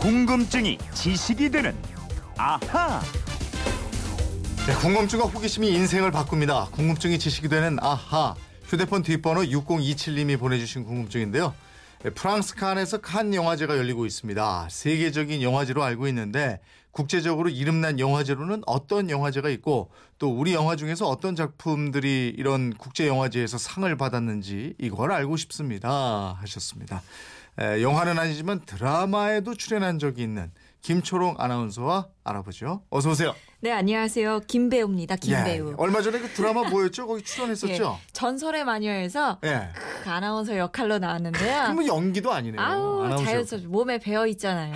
궁금증이 지식이 되는 아하. 네, 궁금증과 호기심이 인생을 바꿉니다. 궁금증이 지식이 되는 아하. 휴대폰 뒷번호 6027님이 보내주신 궁금증인데요. 네, 프랑스 칸에서 칸 영화제가 열리고 있습니다. 세계적인 영화제로 알고 있는데 국제적으로 이름난 영화제로는 어떤 영화제가 있고 또 우리 영화 중에서 어떤 작품들이 이런 국제 영화제에서 상을 받았는지 이걸 알고 싶습니다. 하셨습니다. 에, 영화는 아니지만 드라마에도 출연한 적이 있는 김초롱 아나운서와 알아보죠. 어서 오세요. 네, 안녕하세요. 김배우입니다. 김배우. 예, 얼마 전에 그 드라마 뭐였죠? 거기 출연했었죠? 예, 전설의 마녀에서 예. 그 아나운서 역할로 나왔는데요. 그러면 연기도 아니네요. 아우, 자연스럽 몸에 배어 있잖아요.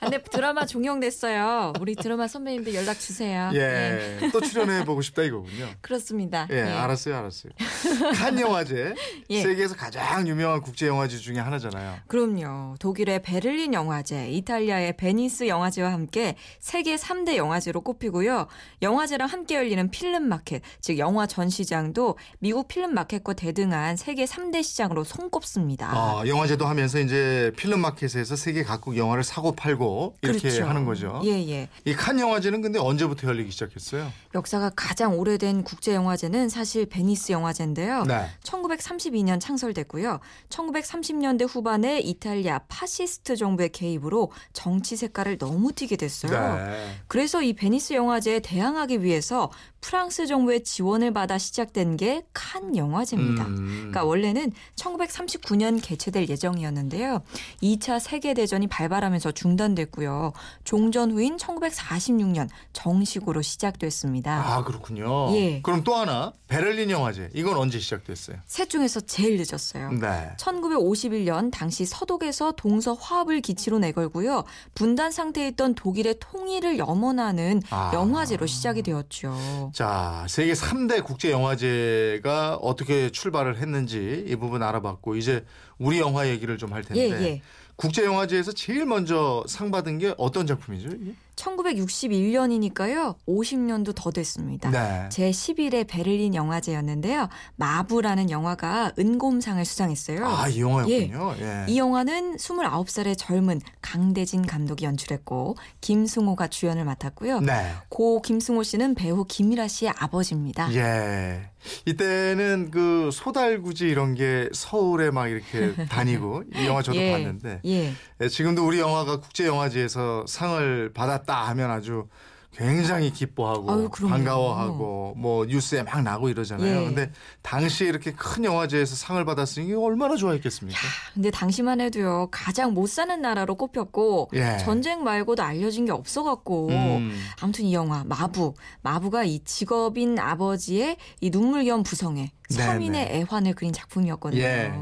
근데 드라마 종영됐어요. 우리 드라마 선배님들 연락 주세요. 예. 또 출연해 보고 싶다 이거군요. 그렇습니다. 예, 알았어요, 알았어요. 칸 영화제 예. 세계에서 가장 유명한 국제 영화제 중에 하나잖아요. 그럼요. 독일의 베를린 영화제, 이탈리아의 베니스 영화제와 함께 세계 3대 영화제로 꼽히고요. 영화제랑 함께 열리는 필름 마켓, 즉 영화 전시장도 미국 필름 마켓과 대등한 세계 3대 시장으로 손꼽습니다. 어, 영화제도 하면서 이제 필름 마켓에서 세계 각국 영화를 사고 팔고 이렇게 그렇죠. 하는 거죠. 예, 예. 이 칸 영화제는 근데 언제부터 열리기 시작했어요? 역사가 가장 오래된 국제 영화제는 사실 베니스 영화제인데요. 네. 1932년 창설됐고요. 1930년대 후반에 이탈리아 파시스트 정부의 개입으로 정치 색깔을 너무 띠게 됐어요. 네. 그래서 이 베니스 영화제에 대항하기 위해서 프랑스 정부의 지원을 받아 시작된 게 칸 영화제입니다. 음. 그러니까 원래는 1939년 개최될 예정이었는데요. 2차 세계 대전이 발발하면서 중단됐고요. 종전 후인 1946년 정식으로 시작됐습니다. 아 그렇군요. 예. 그럼 또 하나 베를린 영화제 이건 언제 시작됐어요? 셋 중에서 제일 늦었어요. 네. 1951년 당시 서독에서 동서 화합을 기치로 내걸고요. 분단 상태에 있던 독일의 통 일을 염원하는 아. 영화제로 시작이 되었죠. 자, 세계 3대 국제 영화제가 어떻게 출발을 했는지 이 부분 알아봤고 이제 우리 영화 얘기를 좀 할 텐데 예, 예. 국제 영화제에서 제일 먼저 상 받은 게 어떤 작품이죠? 이게? 1961년이니까요. 50년도 더 됐습니다. 네. 제11회 베를린 영화제였는데요. 마부라는 영화가 은곰상을 수상했어요. 아, 이 영화였군요. 예. 이 영화는 29살의 젊은 강대진 감독이 연출했고 김승호가 주연을 맡았고요. 네. 고 김승호 씨는 배우 김미라 씨의 아버지입니다. 예. 이때는 그 소달구지 이런 게 서울에 막 이렇게 다니고 이 영화 저도 예, 봤는데 예. 예, 지금도 우리 영화가 국제 영화제에서 상을 받았다 하면 아주 굉장히 기뻐하고 아유. 반가워하고 뭐 뉴스에 막 나고 이러잖아요. 예. 근데 당시에 이렇게 큰 영화제에서 상을 받았으니 얼마나 좋아했겠습니까? 근데 당시만 해도요 가장 못 사는 나라로 꼽혔고 예. 전쟁 말고도 알려진 게 없어 갖고 음. 아무튼 이 영화 마부 마부가 이 직업인 아버지의 이 눈물겸 부성애 네, 서민의 네. 애환을 그린 작품이었거든요. 예.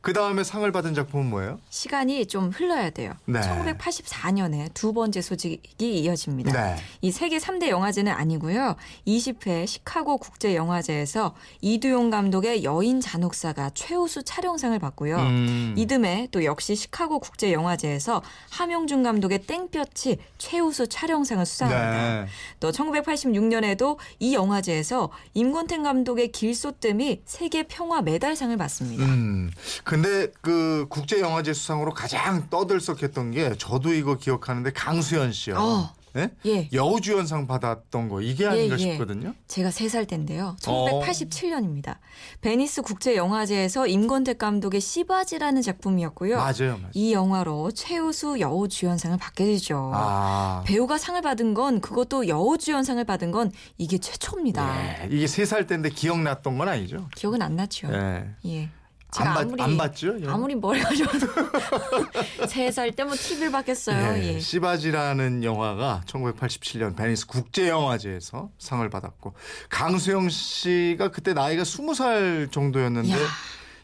그 다음에 상을 받은 작품은 뭐예요? 시간이 좀 흘러야 돼요. 네. 1984년에 두 번째 소식이 이어집니다. 네. 이 세계 3대 영화제는 아니고요. 20회 시카고 국제 영화제에서 이두용 감독의 여인 잔혹사가 최우수 촬영상을 받고요. 음. 이듬해 또 역시 시카고 국제 영화제에서 함용준 감독의 땡볕이 최우수 촬영상을 수상합니다. 네. 또 1986년에도 이 영화제에서 임권택 감독의 길소뜸이 세계 평화 메달상을 받습니다. 음. 근데 그 국제 영화제 수상으로 가장 떠들썩했던 게 저도 이거 기억하는데 강수연 씨요. 어. 예? 예. 여우주연상 받았던 거 이게 아닌가 예, 예. 싶거든요. 제가 3살 때인데요. 어. 1987년입니다. 베니스 국제 영화제에서 임권택 감독의 씨받이라는 작품이었고요. 맞아요, 맞아요. 이 영화로 최우수 여우주연상을 받게 되죠. 아. 배우가 상을 받은 건 그것도 여우주연상을 받은 건 이게 최초입니다. 예, 이게 세살 때인데 기억났던 건 아니죠? 기억은 안 나죠. 예. 예. 안, 제가 봤, 아무리 안 봤죠? 아무리 머리가 좋아도 세살 때 뭐 TV를 봤겠어요. 예, 예. 씨받이라는 영화가 1987년 베니스 국제영화제에서 상을 받았고 강수연 씨가 그때 나이가 20살 정도였는데 이야.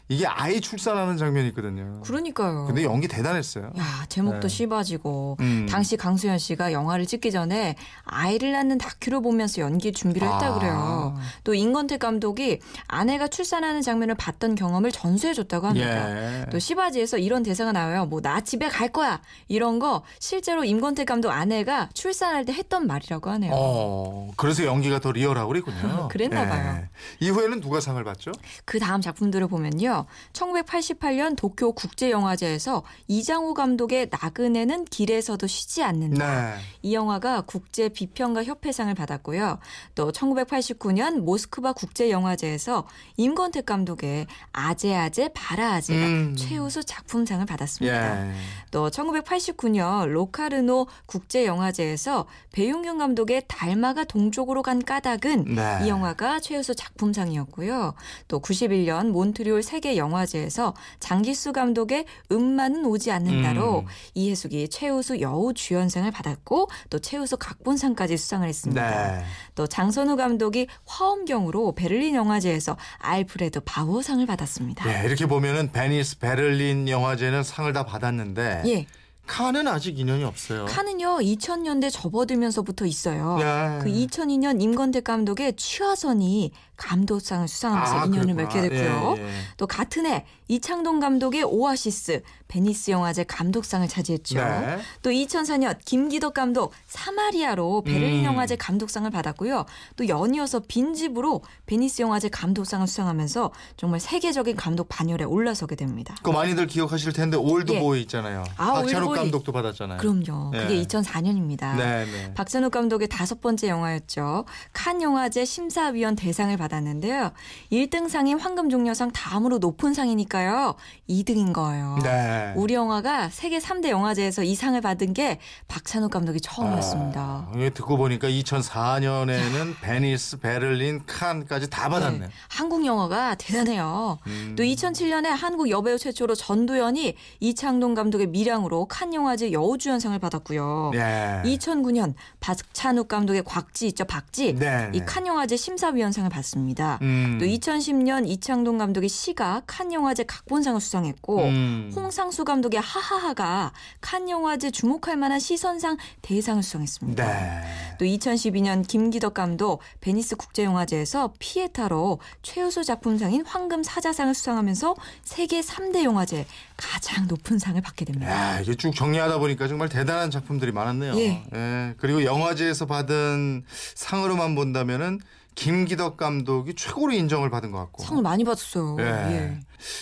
이게 아이 출산하는 장면이 있거든요. 그러니까요. 근데 연기 대단했어요. 야 제목도 네. 씹어지고 음. 당시 강수현 씨가 영화를 찍기 전에 아이를 낳는 다큐를 보면서 연기 준비를 했다 아. 그래요. 또 임건택 감독이 아내가 출산하는 장면을 봤던 경험을 전수해줬다고 합니다. 예. 또 시바지에서 이런 대사가 나와요. 뭐 나 집에 갈 거야 이런 거 실제로 임건택 감독 아내가 출산할 때 했던 말이라고 하네요. 어, 그래서 연기가 더 리얼하고 그랬군요. 그랬나 봐요. 이후에는 누가 상을 받죠? 그 다음 작품들을 보면요. 영화인데요. 1988년 도쿄 국제영화제에서 이장호 감독의 나그네는 길에서도 쉬지 않는다. 네. 이 영화가 국제 비평가 협회상을 받았고요. 또 1989년 모스크바 국제영화제에서 임권택 감독의 아재아재 바라아재가 음. 최우수 작품상을 받았습니다. 예. 또 1989년 로카르노 국제영화제에서 배용균 감독의 달마가 동쪽으로 간 까닭은 네. 이 영화가 최우수 작품상이었고요. 또 91년 몬트리올 세계 영화제에서 장길수 감독의 은마는 오지 않는다로 음. 이혜숙이 최우수 여우 주연상을 받았고 또 최우수 각본상까지 수상을 했습니다. 네. 또 장선우 감독이 화엄경으로 베를린 영화제에서 알프레드 바우상을 받았습니다. 예, 이렇게 보면은 베니스 베를린 영화제는 상을 다 받았는데 예. 칸은 아직 인연이 없어요. 칸은요 2000년대 접어들면서부터 있어요. 네. 그 2002년 임권택 감독의 취화선이 감독상을 수상하면서 아, 인연을 그랬구나. 맺게 됐고요. 예, 예. 또 같은 해 이창동 감독의 오아시스 베니스 영화제 감독상을 차지했죠. 네. 또 2004년 김기덕 감독 사마리아로 베를린 음. 영화제 감독상을 받았고요. 또 연이어서 빈집으로 베니스 영화제 감독상을 수상하면서 정말 세계적인 감독 반열에 올라서게 됩니다. 그 많이들 기억하실 텐데 올드보이 있잖아요. 아, 박찬욱 올드보이. 감독도 받았잖아요. 그럼요. 네. 그게 2004년입니다. 네, 네. 박찬욱 감독의 다섯 번째 영화였죠. 칸 영화제 심사위원 대상을 받았는데요. 1등상이 황금종려상 다음으로 높은 상이니까 요. 2등인 거예요. 네. 우리 영화가 세계 3대 영화제에서 이 상을 받은 게 박찬욱 감독이 처음이었습니다. 아, 듣고 보니까 2004년에는 베니스, 베를린, 칸까지 다 받았네. 네, 한국 영화가 대단해요. 음. 또 2007년에 한국 여배우 최초로 전도연이 이창동 감독의 미량으로 칸 영화제 여우주연상을 받았고요. 네. 2009년 박찬욱 감독의 곽지 있죠, 박지. 네, 이 네. 칸 영화제 심사위원상을 받습니다. 음. 또 2010년 이창동 감독의 시가 칸 영화제 각본상을 수상했고 음. 홍상수 감독의 하하하가 칸 영화제 주목할 만한 시선상 대상을 수상했습니다. 네. 또 2012년 김기덕 감독 베니스 국제영화제에서 피에타로 최우수 작품상인 황금 사자상을 수상하면서 세계 3대 영화제 가장 높은 상을 받게 됩니다. 야, 이게 쭉 정리하다 보니까 정말 대단한 작품들이 많았네요. 예. 그리고 영화제에서 받은 상으로만 본다면은 김기덕 감독이 최고로 인정을 받은 것 같고. 상을 많이 받았어요. 예. 예.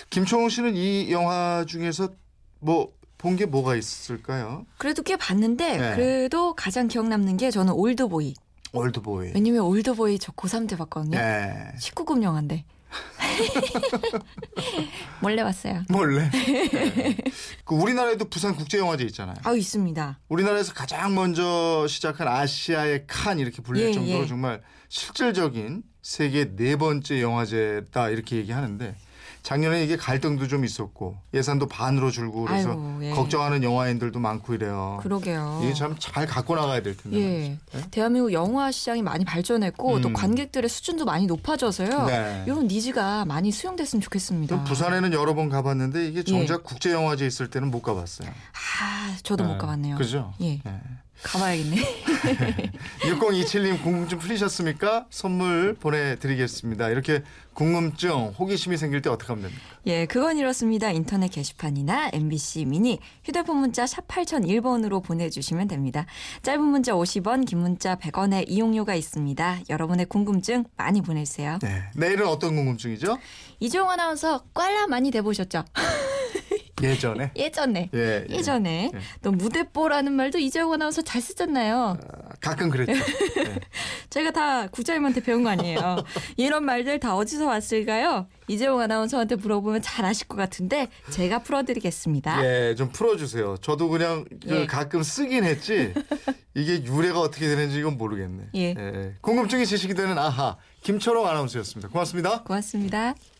김초홍 씨는 이 영화 중에서 뭐 본 게 뭐가 있을까요? 그래도 꽤 봤는데 네. 그래도 가장 기억 남는 게 저는 올드보이. 올드보이. 왜냐면 올드보이 저 고3 때 봤거든요. 네. 19금 영화인데. 몰래 봤어요. 몰래. 네. 그 우리나라에도 부산 국제영화제 있잖아요. 아유 있습니다. 우리나라에서 가장 먼저 시작한 아시아의 칸 이렇게 불릴 예, 정도로 예. 정말 실질적인 세계 네 번째 영화제다 이렇게 얘기하는데 작년에 이게 갈등도 좀 있었고 예산도 반으로 줄고 그래서 아유, 예. 걱정하는 영화인들도 많고 이래요. 그러게요. 이게 참 잘 갖고 나가야 될 텐데. 예. 말이죠. 대한민국 영화 시장이 많이 발전했고 또 음. 관객들의 수준도 많이 높아져서요. 네. 이런 니즈가 많이 수용됐으면 좋겠습니다. 좀 부산에는 여러 번 가봤는데 이게 정작 국제 영화제 있을 때는 못 가봤어요. 아, 저도 못 네. 가봤네요. 그죠? 예. 예. 가봐야겠네. 6027님 궁금증 풀리셨습니까? 선물 보내드리겠습니다. 이렇게 궁금증, 호기심이 생길 때 어떻게 하면 됩니까? 예, 그건 이렇습니다. 인터넷 게시판이나 MBC 미니 휴대폰 문자 샵 8001번으로 보내주시면 됩니다. 짧은 문자 50원, 긴 문자 100원의 이용료가 있습니다. 여러분의 궁금증 많이 보내주세요. 네. 내일은 어떤 궁금증이죠? 이종 아나운서 꽐라 많이 돼보셨죠? 예전에. 예전에. 예, 예. 예전에 예. 또 무대뽀라는 말도 이재용 아나운서 잘 쓰잖아요. 아, 가끔 그랬죠. 네. 제가 다 국장님한테 배운 거 아니에요. 이런 말들 다 어디서 왔을까요? 이재용 아나운서한테 물어보면 잘 아실 것 같은데 제가 풀어드리겠습니다. 예, 좀 풀어주세요. 저도 그냥 그 예. 가끔 쓰긴 했지. 이게 유래가 어떻게 되는지 이건 모르겠네. 예. 궁금증이 지식이 되는 아하 김철홍 아나운서였습니다. 고맙습니다. 고맙습니다.